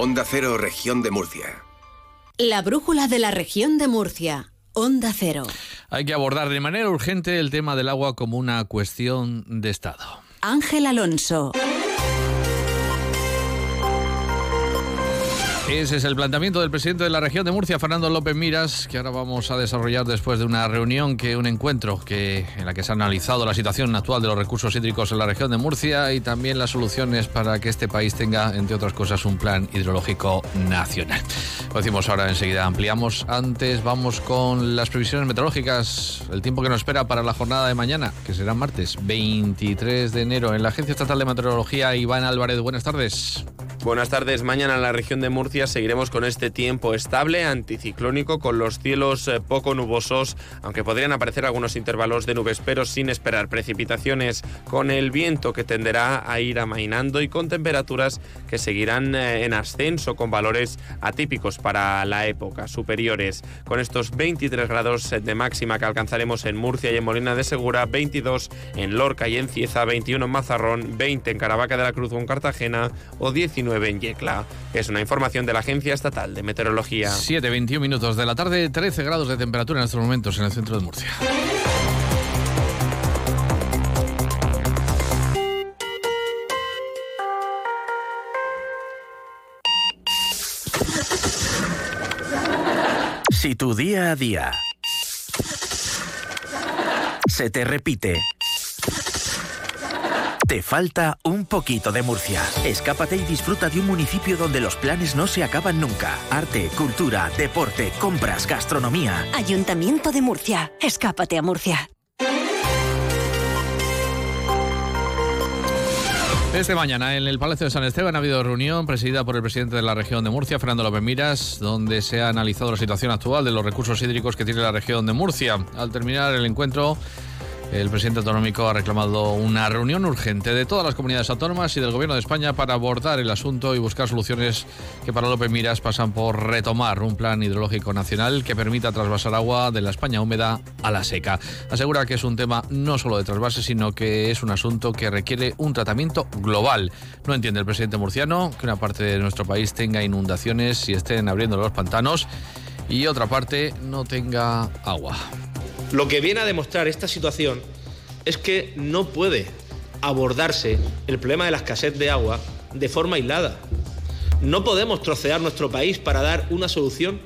Onda Cero, región de Murcia. La brújula de la región de Murcia. Onda Cero. Hay que abordar de manera urgente el tema del agua como una cuestión de Estado. Ángel Alonso. Ese es el planteamiento del presidente de la región de Murcia, Fernando López Miras, que ahora vamos a desarrollar después de una reunión, que un encuentro que, en la que se ha analizado la situación actual de los recursos hídricos en la región de Murcia y también las soluciones para que este país tenga, entre otras cosas, un plan hidrológico nacional. Lo decimos ahora, enseguida ampliamos. Antes vamos con las previsiones meteorológicas, el tiempo que nos espera para la jornada de mañana, que será martes 23 de enero. En la Agencia Estatal de Meteorología, Iván Álvarez, buenas tardes. Buenas tardes. Mañana en la región de Murcia seguiremos con este tiempo estable, anticiclónico, con los cielos eh, poco nubosos, aunque podrían aparecer algunos intervalos de nubes, pero sin esperar precipitaciones, con el viento que tenderá a ir amainando y con temperaturas que seguirán eh, en ascenso, con valores atípicos para la época, superiores, con estos 23 grados de máxima que alcanzaremos en Murcia y en Molina de Segura, 22 en Lorca y en Cieza, 21 en Mazarrón, 20 en Caravaca de la Cruz o en Cartagena o 19 en Yecla. Es una información de la Agencia Estatal de Meteorología. 7, 21 minutos de la tarde, 13 grados de temperatura en estos momentos en el centro de Murcia. Si tu día a día se te repite te falta un poquito de Murcia. Escápate y disfruta de un municipio donde los planes no se acaban nunca. Arte, cultura, deporte, compras, gastronomía. Ayuntamiento de Murcia. Escápate a Murcia. Desde mañana en el Palacio de San Esteban ha habido reunión presidida por el presidente de la región de Murcia, Fernando López Miras, donde se ha analizado la situación actual de los recursos hídricos que tiene la región de Murcia. Al terminar el encuentro, el presidente autonómico ha reclamado una reunión urgente de todas las comunidades autónomas y del Gobierno de España para abordar el asunto y buscar soluciones que para López Miras pasan por retomar un plan hidrológico nacional que permita trasvasar agua de la España húmeda a la seca. Asegura que es un tema no solo de trasvase, sino que es un asunto que requiere un tratamiento global. No entiende el presidente murciano que una parte de nuestro país tenga inundaciones y estén abriendo los pantanos y otra parte no tenga agua. Lo que viene a demostrar esta situación es que no puede abordarse el problema de la escasez de agua de forma aislada. No podemos trocear nuestro país para dar una solución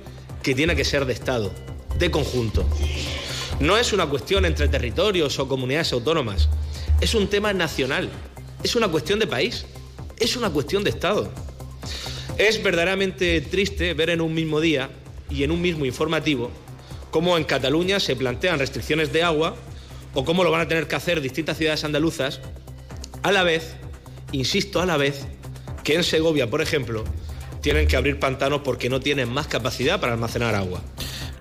que tiene que ser de Estado, de conjunto. No es una cuestión entre territorios o comunidades autónomas, es un tema nacional, es una cuestión de país, es una cuestión de Estado. Es verdaderamente triste ver en un mismo día y en un mismo informativo cómo en Cataluña se plantean restricciones de agua o cómo lo van a tener que hacer distintas ciudades andaluzas, a la vez, insisto, a la vez, que en Segovia, por ejemplo, tienen que abrir pantanos porque no tienen más capacidad para almacenar agua.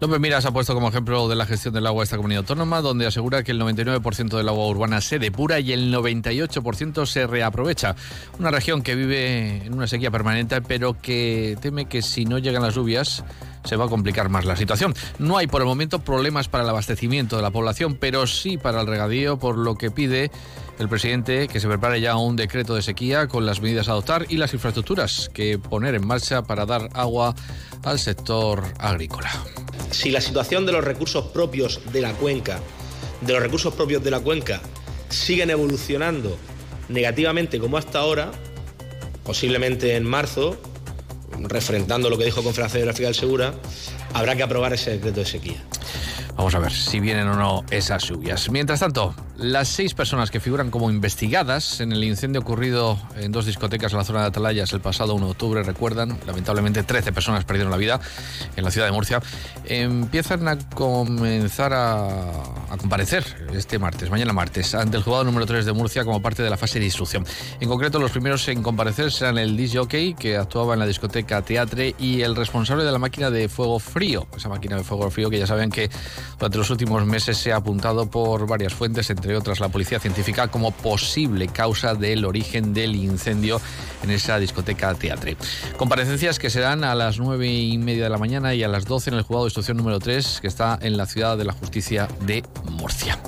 López Miras ha puesto como ejemplo de la gestión del agua esta comunidad autónoma, donde asegura que el 99% del agua urbana se depura y el 98% se reaprovecha. Una región que vive en una sequía permanente, pero que teme que si no llegan las lluvias se va a complicar más la situación. No hay por el momento problemas para el abastecimiento de la población, pero sí para el regadío, por lo que pide el presidente que se prepare ya un decreto de sequía con las medidas a adoptar y las infraestructuras que poner en marcha para dar agua al sector agrícola. Si la situación de los recursos propios de la cuenca, de los recursos propios de la cuenca, siguen evolucionando negativamente como hasta ahora, posiblemente en marzo, refrentando lo que dijo Confederación Hidrográfica del Segura, habrá que aprobar ese decreto de sequía. Vamos a ver si vienen o no esas lluvias. Mientras tanto, las seis personas que figuran como investigadas en el incendio ocurrido en dos discotecas en la zona de Atalayas el pasado 1 de octubre, recuerdan, lamentablemente 13 personas perdieron la vida en la ciudad de Murcia, empiezan a comenzar a, comparecer este martes, mañana martes, ante el juzgado número 3 de Murcia como parte de la fase de instrucción. En concreto, los primeros en comparecer serán el jockey que actuaba en la discoteca Teatre y el responsable de la máquina de fuego frío, esa máquina de fuego frío que ya saben que durante los últimos meses se ha apuntado por varias fuentes, entre otras la policía científica, como posible causa del origen del incendio en esa discoteca Teatre. Comparecencias que serán a las nueve y media de la mañana y a las 12 en el juzgado de instrucción número 3, que está en la ciudad de la justicia de Murcia.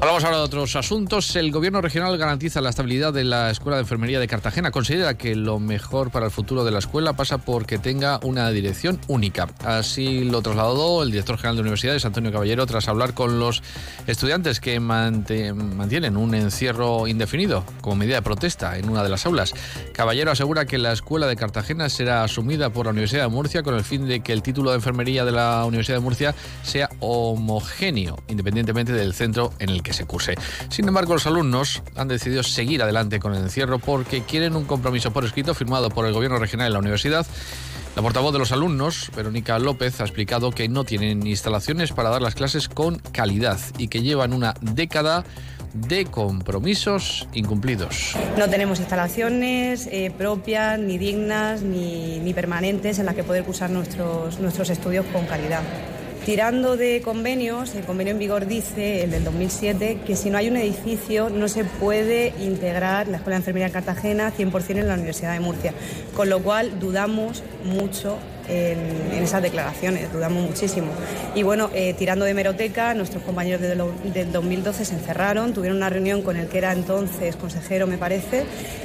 Hablamos ahora de otros asuntos. El gobierno regional garantiza la estabilidad de la Escuela de Enfermería de Cartagena. Considera que lo mejor para el futuro de la escuela pasa por que tenga una dirección única. Así lo trasladó el director general de universidades, Antonio Caballero, tras hablar con los estudiantes que mantienen un encierro indefinido como medida de protesta en una de las aulas. Caballero asegura que la Escuela de Cartagena será asumida por la Universidad de Murcia con el fin de que el título de enfermería de la Universidad de Murcia sea homogéneo, independientemente del centro en el que se curse. Sin embargo, los alumnos han decidido seguir adelante con el encierro porque quieren un compromiso por escrito firmado por el gobierno regional y la universidad la portavoz de los alumnos, Verónica López, ha explicado que no tienen instalaciones para dar las clases con calidad y que llevan una década de compromisos incumplidos. No tenemos instalaciones eh, propias, ni dignas, ni, ni, permanentes en las que poder cursar nuestros, nuestros estudios con calidad. Tirando de convenios, el convenio en vigor dice, el del 2007, que si no hay un edificio no se puede integrar la Escuela de Enfermería en Cartagena 100% en la Universidad de Murcia, con lo cual dudamos mucho en, esas declaraciones, dudamos muchísimo. Y bueno, eh, tirando de meroteca, nuestros compañeros del 2012 se encerraron, tuvieron una reunión con el que era entonces consejero, me parece,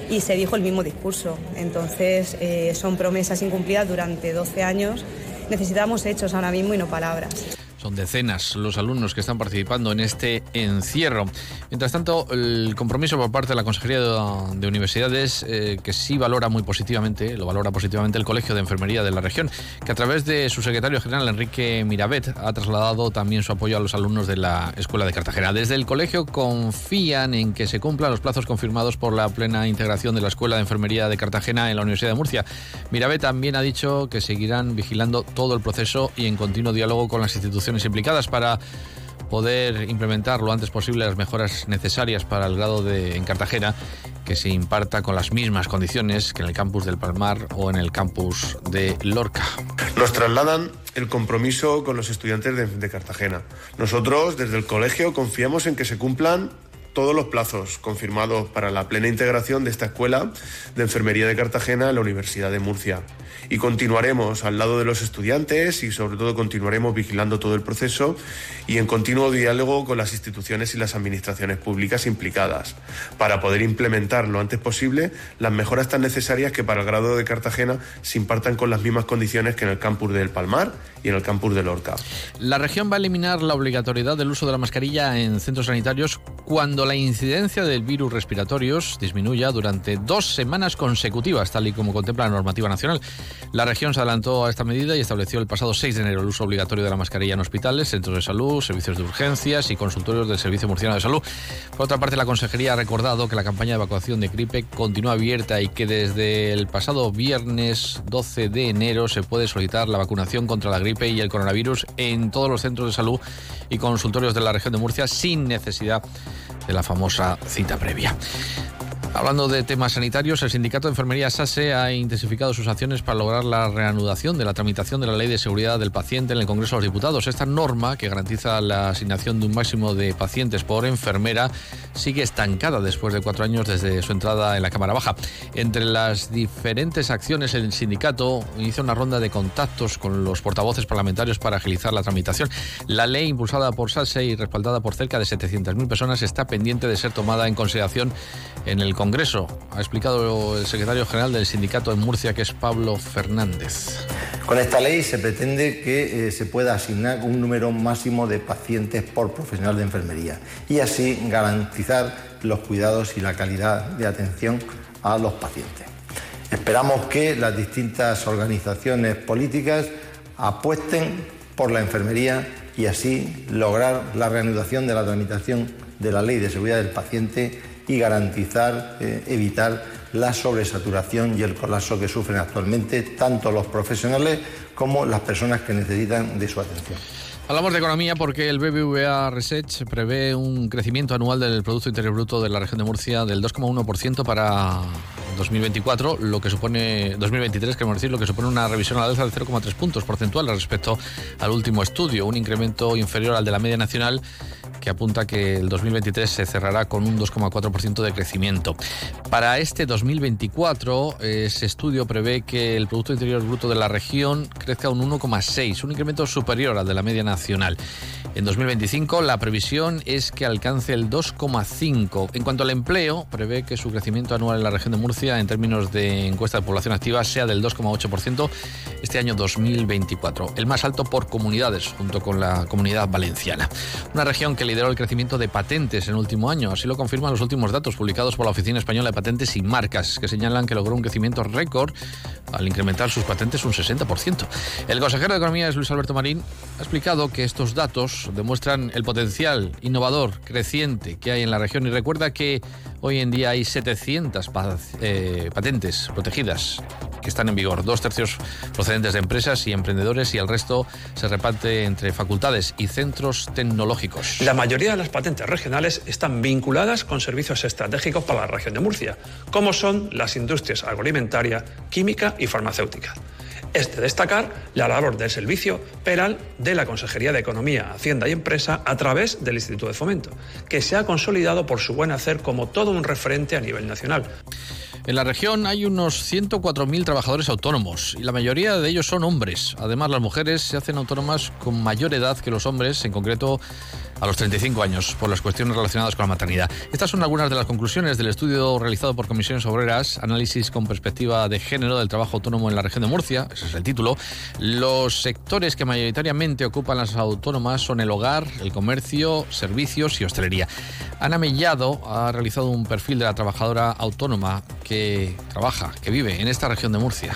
y se dijo el mismo discurso. Entonces, eh, son promesas incumplidas durante 12 años necesitamos hechos ahora mismo y no palabras. Son decenas los alumnos que están participando en este encierro. Mientras tanto, el compromiso por parte de la Consejería de, Universidades, eh, que sí valora muy positivamente, lo valora positivamente el Colegio de Enfermería de la región, que a través de su secretario general, Enrique Mirabet, ha trasladado también su apoyo a los alumnos de la Escuela de Cartagena. Desde el colegio confían en que se cumplan los plazos confirmados por la plena integración de la Escuela de Enfermería de Cartagena en la Universidad de Murcia. Mirabet también ha dicho que seguirán vigilando todo el proceso y en continuo diálogo con las instituciones implicadas para poder implementar lo antes posible las mejoras necesarias para el grado de en Cartagena que se imparta con las mismas condiciones que en el campus del Palmar o en el campus de Lorca. Nos trasladan el compromiso con los estudiantes de, Cartagena. Nosotros desde el colegio confiamos en que se cumplan todos los plazos confirmados para la plena integración de esta escuela de enfermería de Cartagena en la Universidad de Murcia. Y continuaremos al lado de los estudiantes y sobre todo continuaremos vigilando todo el proceso y en continuo diálogo con las instituciones y las administraciones públicas implicadas para poder implementar lo antes posible las mejoras tan necesarias que para el grado de Cartagena se impartan con las mismas condiciones que en el campus del Palmar y en el campus de Lorca. La región va a eliminar la obligatoriedad del uso de la mascarilla en centros sanitarios cuando la incidencia del virus respiratorios disminuya durante dos semanas consecutivas, tal y como contempla la normativa nacional. La región se adelantó a esta medida y estableció el pasado 6 de enero el uso obligatorio de la mascarilla en hospitales, centros de salud, servicios de urgencias y consultorios del Servicio Murciano de Salud. Por otra parte, la Consejería ha recordado que la campaña de evacuación de gripe continúa abierta y que desde el pasado viernes 12 de enero se puede solicitar la vacunación contra la gripe y el coronavirus en todos los centros de salud y consultorios de la región de Murcia sin necesidad de la famosa cita previa. Hablando de temas sanitarios, el sindicato de enfermería SASE ha intensificado sus acciones para lograr la reanudación de la tramitación de la Ley de Seguridad del Paciente en el Congreso de los Diputados. Esta norma, que garantiza la asignación de un máximo de pacientes por enfermera, sigue estancada después de cuatro años desde su entrada en la Cámara Baja. Entre las diferentes acciones, el sindicato inicia una ronda de contactos con los portavoces parlamentarios para agilizar la tramitación. La ley, impulsada por SASE y respaldada por cerca de 700.000 personas, está pendiente de ser tomada en consideración en el Congreso, ha explicado el secretario general del sindicato en Murcia, que es Pablo Fernández. Con esta ley se pretende que eh, se pueda asignar un número máximo de pacientes por profesional de enfermería y así garantizar los cuidados y la calidad de atención a los pacientes. Esperamos que las distintas organizaciones políticas apuesten por la enfermería y así lograr la reanudación de la tramitación de la Ley de Seguridad del Paciente y garantizar, eh, evitar la sobresaturación y el colapso que sufren actualmente tanto los profesionales como las personas que necesitan de su atención. Hablamos de economía porque el BBVA Research prevé un crecimiento anual del Producto Interior Bruto de la región de Murcia del 2,1% para 2024, lo que supone 2023, queremos decir, lo que supone una revisión a la alza de 0,3 puntos porcentuales respecto al último estudio, un incremento inferior al de la media nacional que apunta que el 2023 se cerrará con un 2,4% de crecimiento. Para este 2024, ese estudio prevé que el Producto Interior Bruto de la región crezca un 1,6, un incremento superior al de la media nacional. En 2025 la previsión es que alcance el 2,5. En cuanto al empleo, prevé que su crecimiento anual en la región de Murcia en términos de encuesta de población activa sea del 2,8% este año 2024, el más alto por comunidades junto con la comunidad valenciana. Una región lideró el crecimiento de patentes en el último año, así lo confirman los últimos datos publicados por la Oficina Española de Patentes y Marcas, que señalan que logró un crecimiento récord al incrementar sus patentes un 60%. El consejero de Economía es Luis Alberto Marín, ha explicado que estos datos demuestran el potencial innovador creciente que hay en la región y recuerda que hoy en día hay 700 eh, patentes protegidas que están en vigor, dos tercios procedentes de empresas y emprendedores y el resto se reparte entre facultades y centros tecnológicos. La mayoría de las patentes regionales están vinculadas con servicios estratégicos para la región de Murcia, como son las industrias agroalimentaria, química y farmacéutica. Es de destacar la labor del servicio PERAL de la Consejería de Economía, Hacienda y Empresa a través del Instituto de Fomento, que se ha consolidado por su buen hacer como todo un referente a nivel nacional. En la región hay unos 104.000 trabajadores autónomos y la mayoría de ellos son hombres. Además, las mujeres se hacen autónomas con mayor edad que los hombres, en concreto a los 35 años, por las cuestiones relacionadas con la maternidad. Estas son algunas de las conclusiones del estudio realizado por Comisiones Obreras, análisis con perspectiva de género del trabajo autónomo en la región de Murcia, ese es el título. Los sectores que mayoritariamente ocupan las autónomas son el hogar, el comercio, servicios y hostelería. Ana Mellado ha realizado un perfil de la trabajadora autónoma que trabaja, que vive en esta región de Murcia.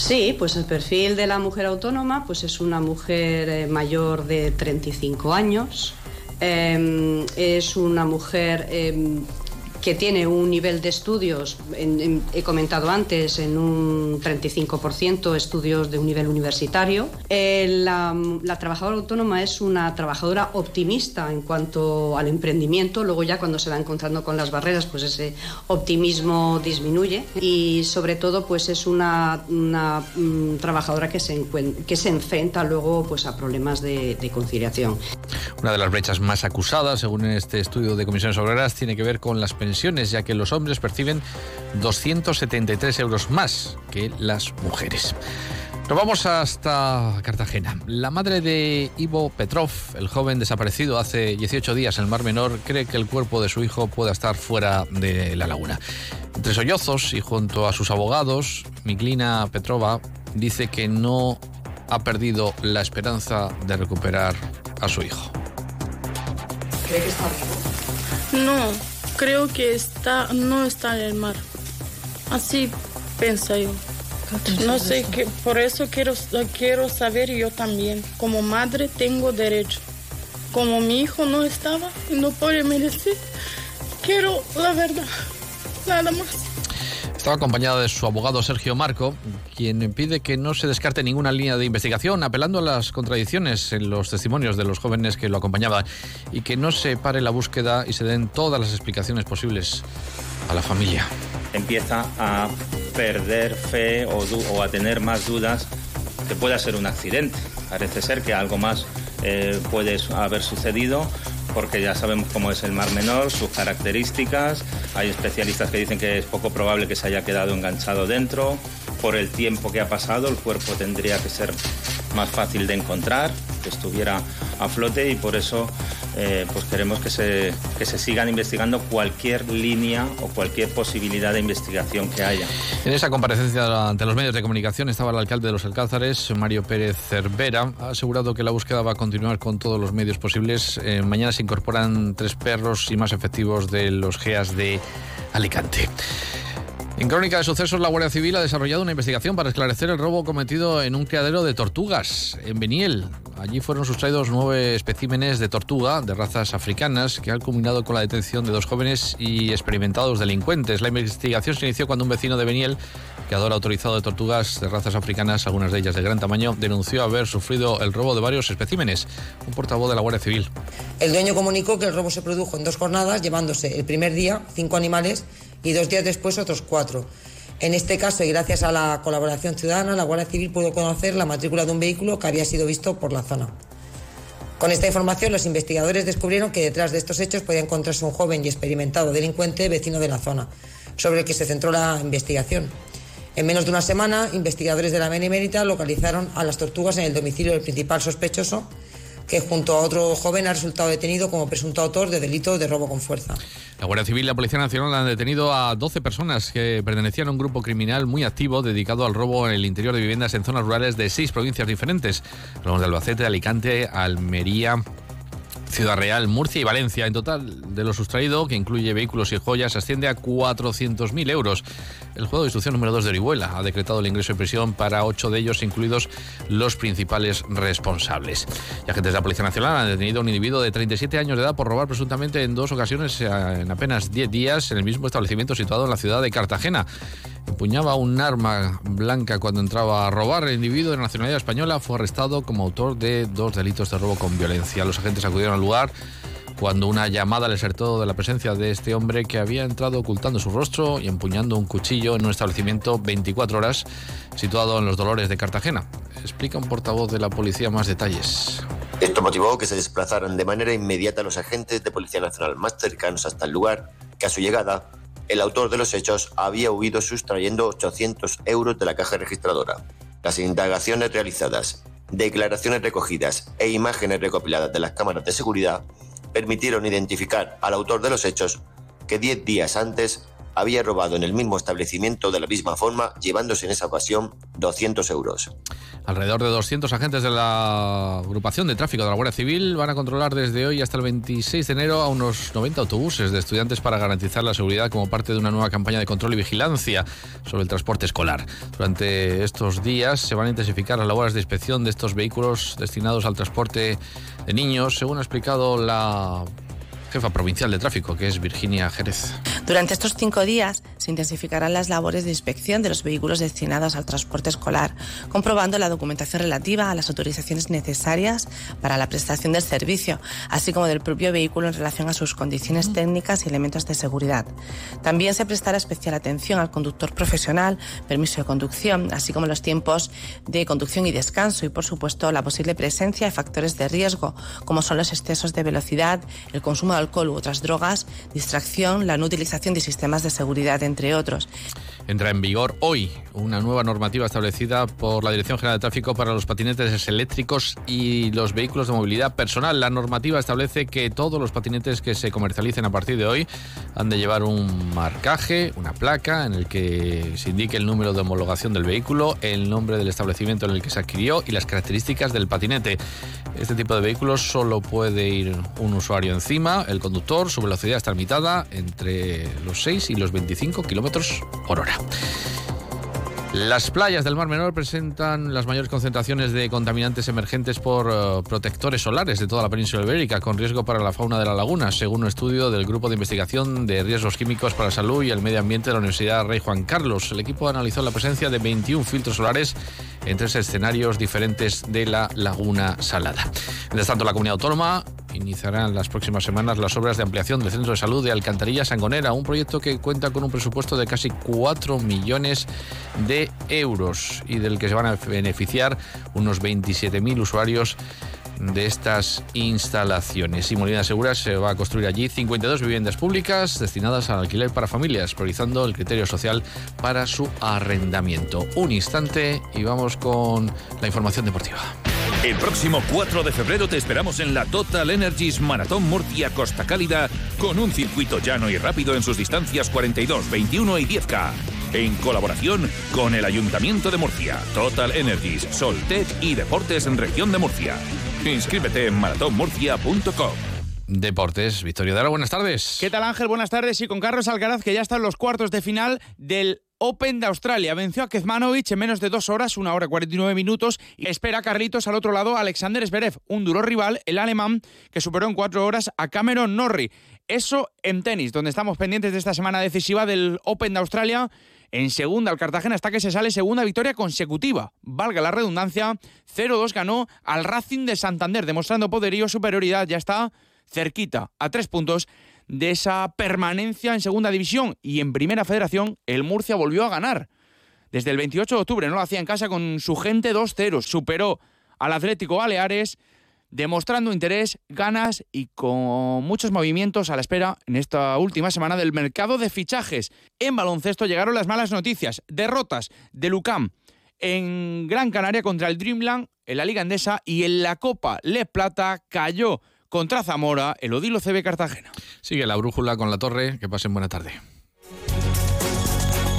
Sí, pues el perfil de la mujer autónoma pues es una mujer eh, mayor de 35 años, em, es una mujer em, que tiene un nivel de estudios, he comentado antes, en un 35% estudios de un nivel universitario. Eh, la, trabajadora autónoma es una trabajadora optimista en cuanto al emprendimiento, luego ya cuando se va encontrando con las barreras, pues ese optimismo disminuye y sobre todo pues es una, mm, trabajadora que se, que se enfrenta luego pues a problemas de, de conciliación. Una de las brechas más acusadas, según este estudio de comisiones obreras, tiene que ver con las pensiones ya que los hombres perciben 273 euros más que las mujeres. Nos vamos hasta Cartagena. La madre de Ivo Petrov, el joven desaparecido hace 18 días en el Mar Menor, cree que el cuerpo de su hijo pueda estar fuera de la laguna. Entre sollozos y junto a sus abogados, Miklina Petrova dice que no ha perdido la esperanza de recuperar a su hijo. ¿Cree que está vivo? No, creo que está, no está en el mar. Así pienso yo. No sé, que, por eso quiero, quiero saber yo también. Como madre tengo derecho. Como mi hijo no estaba y no puede decir, quiero la verdad. Nada más. Estaba acompañada de su abogado Sergio Marco, quien pide que no se descarte ninguna línea de investigación, apelando a las contradicciones en los testimonios de los jóvenes que lo acompañaban y que no se pare la búsqueda y se den todas las explicaciones posibles a la familia. Empieza a perder fe o, a tener más dudas que pueda ser un accidente. Parece ser que algo más eh, puede haber sucedido porque ya sabemos cómo es el Mar Menor, sus características. Hay especialistas que dicen que es poco probable que se haya quedado enganchado dentro. Por el tiempo que ha pasado, el cuerpo tendría que ser más fácil de encontrar, que estuviera a flote y por eso eh, pues queremos que se, que se sigan investigando cualquier línea o cualquier posibilidad de investigación que haya. En esa comparecencia ante los medios de comunicación estaba el alcalde de los Alcázares, Mario Pérez Cervera. Ha asegurado que la búsqueda va a continuar con todos los medios posibles. Eh, mañana se incorporan tres perros y más efectivos de los GEAS de Alicante. En Crónica de Sucesos, la Guardia Civil ha desarrollado una investigación para esclarecer el robo cometido en un criadero de tortugas en Beniel. Allí fueron sustraídos nueve especímenes de tortuga de razas africanas que han culminado con la detención de dos jóvenes y experimentados delincuentes. La investigación se inició cuando un vecino de Beniel, criador autorizado de tortugas de razas africanas, algunas de ellas de gran tamaño, denunció haber sufrido el robo de varios especímenes. Un portavoz de la Guardia Civil. El dueño comunicó que el robo se produjo en dos jornadas, llevándose el primer día cinco animales y dos días después otros cuatro. En este caso, y gracias a la colaboración ciudadana, la Guardia Civil pudo conocer la matrícula de un vehículo que había sido visto por la zona. Con esta información, los investigadores descubrieron que detrás de estos hechos podía encontrarse un joven y experimentado delincuente vecino de la zona, sobre el que se centró la investigación. En menos de una semana, investigadores de la Benemérita localizaron a las tortugas en el domicilio del principal sospechoso, que junto a otro joven ha resultado detenido como presunto autor de delito de robo con fuerza. La Guardia Civil y la Policía Nacional han detenido a 12 personas que pertenecían a un grupo criminal muy activo dedicado al robo en el interior de viviendas en zonas rurales de seis provincias diferentes. Hablamos de Albacete, Alicante, Almería, Ciudad Real, Murcia y Valencia. En total, de lo sustraído, que incluye vehículos y joyas, asciende a 400.000 euros. El juego de instrucción número 2 de Orihuela ha decretado el ingreso en prisión para ocho de ellos, incluidos los principales responsables. Y agentes de la Policía Nacional han detenido a un individuo de 37 años de edad por robar presuntamente en dos ocasiones eh, en apenas 10 días en el mismo establecimiento situado en la ciudad de Cartagena. Empuñaba un arma blanca cuando entraba a robar. El individuo de nacionalidad española fue arrestado como autor de dos delitos de robo con violencia. Los agentes acudieron al lugar cuando una llamada les alertó de la presencia de este hombre que había entrado ocultando su rostro y empuñando un cuchillo en un establecimiento 24 horas situado en los Dolores de Cartagena. Explica un portavoz de la policía más detalles. Esto motivó que se desplazaran de manera inmediata los agentes de Policía Nacional más cercanos hasta el lugar, que a su llegada el autor de los hechos había huido sustrayendo 800 euros de la caja registradora. Las indagaciones realizadas, declaraciones recogidas e imágenes recopiladas de las cámaras de seguridad permitieron identificar al autor de los hechos que 10 días antes había robado en el mismo establecimiento de la misma forma, llevándose en esa ocasión 200 euros. Alrededor de 200 agentes de la agrupación de tráfico de la Guardia Civil van a controlar desde hoy hasta el 26 de enero a unos 90 autobuses de estudiantes para garantizar la seguridad como parte de una nueva campaña de control y vigilancia sobre el transporte escolar. Durante estos días se van a intensificar las labores de inspección de estos vehículos destinados al transporte de niños, según ha explicado la jefa provincial de tráfico, que es Virginia Jerez. Durante estos cinco días se intensificarán las labores de inspección de los vehículos destinados al transporte escolar, comprobando la documentación relativa a las autorizaciones necesarias para la prestación del servicio, así como del propio vehículo en relación a sus condiciones técnicas y elementos de seguridad. También se prestará especial atención al conductor profesional, permiso de conducción, así como los tiempos de conducción y descanso y, por supuesto, la posible presencia de factores de riesgo, como son los excesos de velocidad, el consumo de alcohol u otras drogas, distracción, la no utilización de sistemas de seguridad, entre otros. Entra en vigor hoy una nueva normativa establecida por la Dirección General de Tráfico para los patinetes eléctricos y los vehículos de movilidad personal. La normativa establece que todos los patinetes que se comercialicen a partir de hoy han de llevar un marcaje, una placa en el que se indique el número de homologación del vehículo, el nombre del establecimiento en el que se adquirió y las características del patinete. Este tipo de vehículos solo puede ir un usuario encima, el conductor, su velocidad está limitada entre los 6 y los 25 kilómetros por hora. Las playas del Mar Menor presentan las mayores concentraciones de contaminantes emergentes por uh, protectores solares de toda la península ibérica, con riesgo para la fauna de la laguna, según un estudio del Grupo de Investigación de Riesgos Químicos para la Salud y el Medio Ambiente de la Universidad Rey Juan Carlos. El equipo analizó la presencia de 21 filtros solares en tres escenarios diferentes de la laguna salada. Mientras tanto, la comunidad autónoma iniciará en las próximas semanas las obras de ampliación del Centro de Salud de Alcantarilla Sangonera, un proyecto que cuenta con un presupuesto de casi 4 millones de euros y del que se van a beneficiar unos 27.000 usuarios de estas instalaciones. Y Molina Segura se va a construir allí 52 viviendas públicas destinadas al alquiler para familias, priorizando el criterio social para su arrendamiento. Un instante y vamos con la información deportiva. El próximo 4 de febrero te esperamos en la Total Energies Maratón Murcia Costa Cálida con un circuito llano y rápido en sus distancias 42, 21 y 10K. En colaboración con el Ayuntamiento de Murcia, Total Energies, Soltec y Deportes en Región de Murcia. Inscríbete en maratónmurcia.com. Deportes, Victoria Dara, buenas tardes. ¿Qué tal Ángel? Buenas tardes. Y con Carlos Alcaraz, que ya está en los cuartos de final del Open de Australia. Venció a Kezmanovic en menos de dos horas, una hora y 49 minutos. Y espera Carlitos al otro lado Alexander Zverev, un duro rival, el alemán, que superó en cuatro horas a Cameron Norrie. Eso en tenis, donde estamos pendientes de esta semana decisiva del Open de Australia. En segunda, el Cartagena está que se sale segunda victoria consecutiva. Valga la redundancia, 0-2 ganó al Racing de Santander, demostrando poderío, superioridad. Ya está cerquita, a tres puntos de esa permanencia en segunda división y en primera federación, el Murcia volvió a ganar. Desde el 28 de octubre no lo hacía en casa con su gente 2-0. Superó al Atlético Baleares, demostrando interés, ganas y con muchos movimientos a la espera en esta última semana del mercado de fichajes. En baloncesto llegaron las malas noticias, derrotas de Lucam en Gran Canaria contra el Dreamland, en la Liga Endesa y en la Copa Le Plata cayó contra Zamora el Odilo CB Cartagena. Sigue la brújula con la torre, que pasen buena tarde.